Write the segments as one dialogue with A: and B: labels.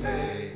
A: say.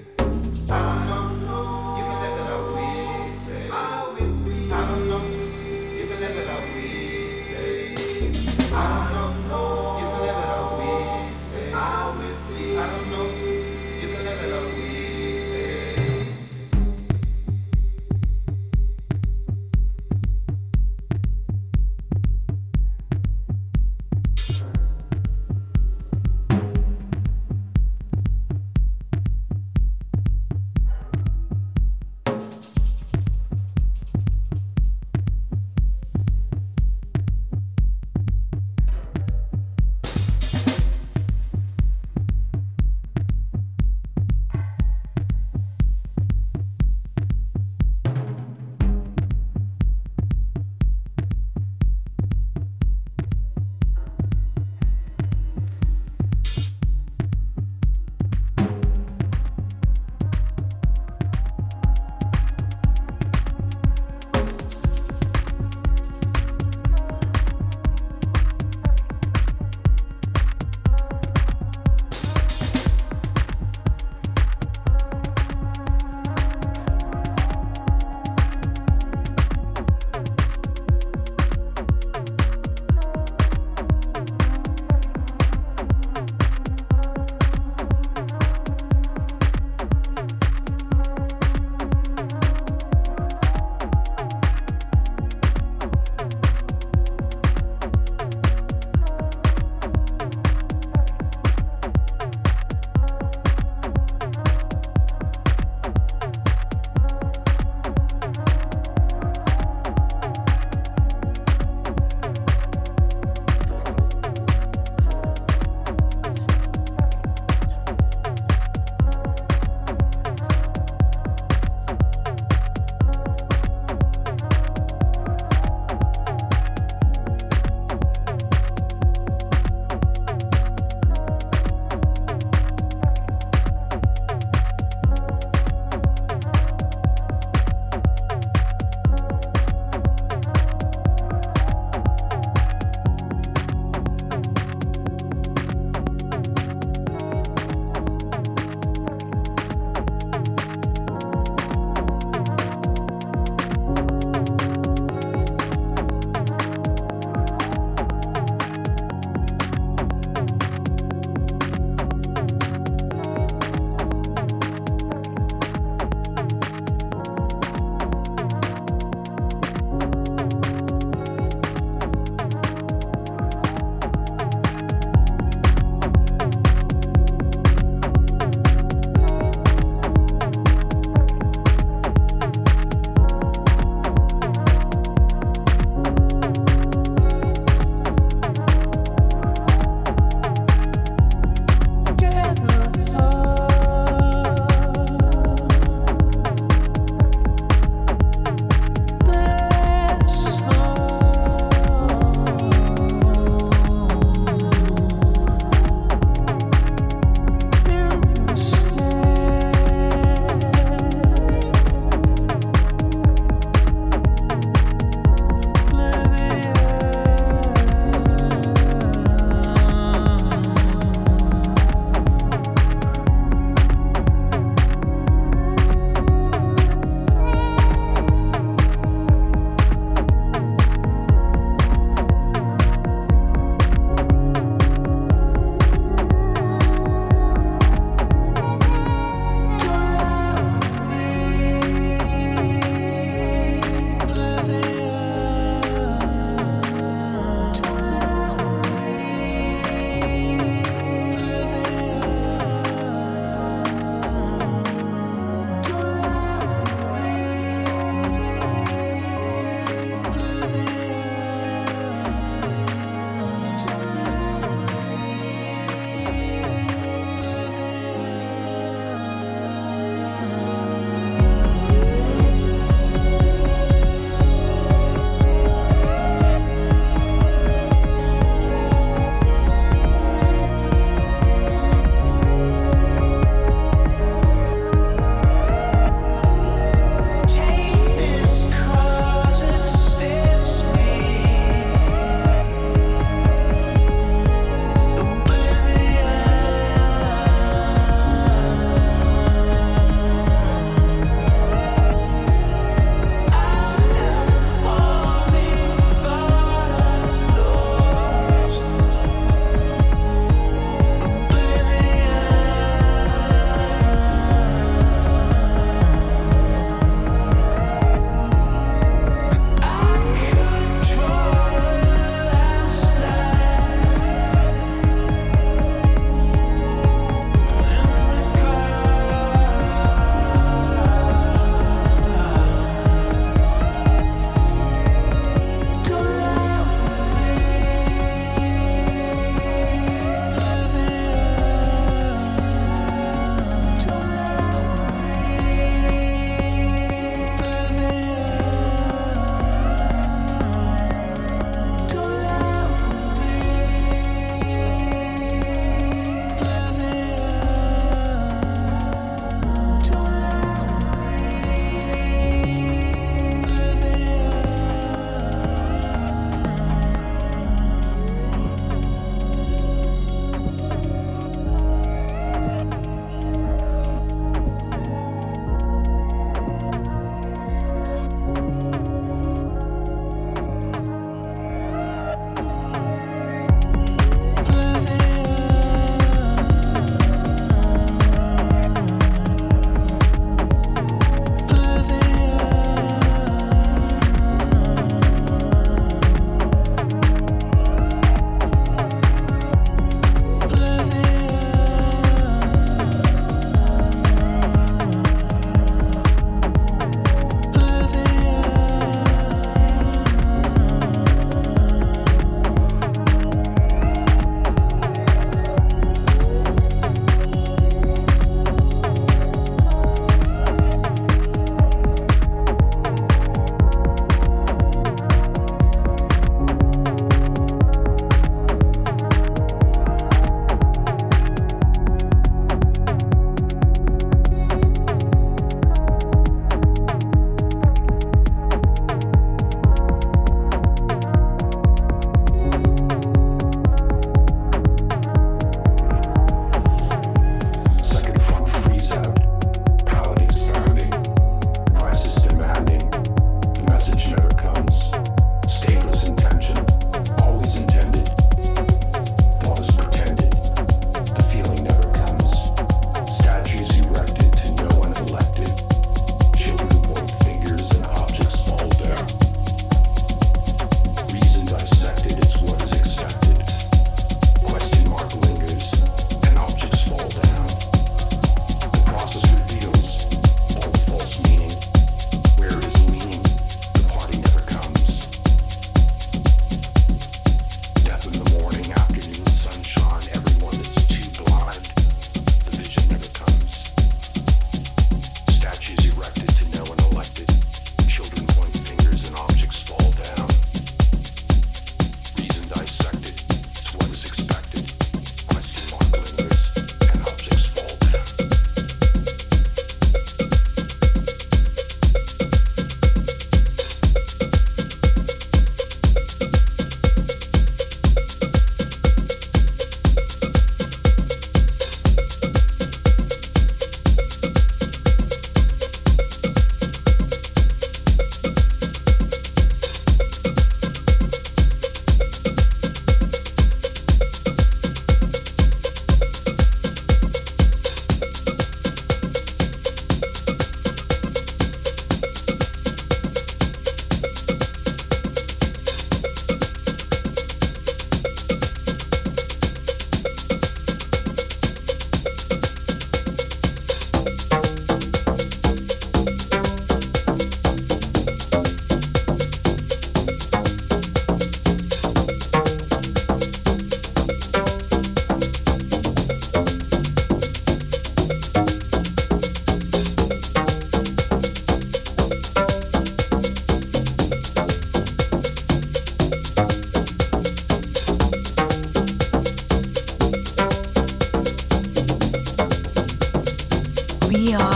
B: We are.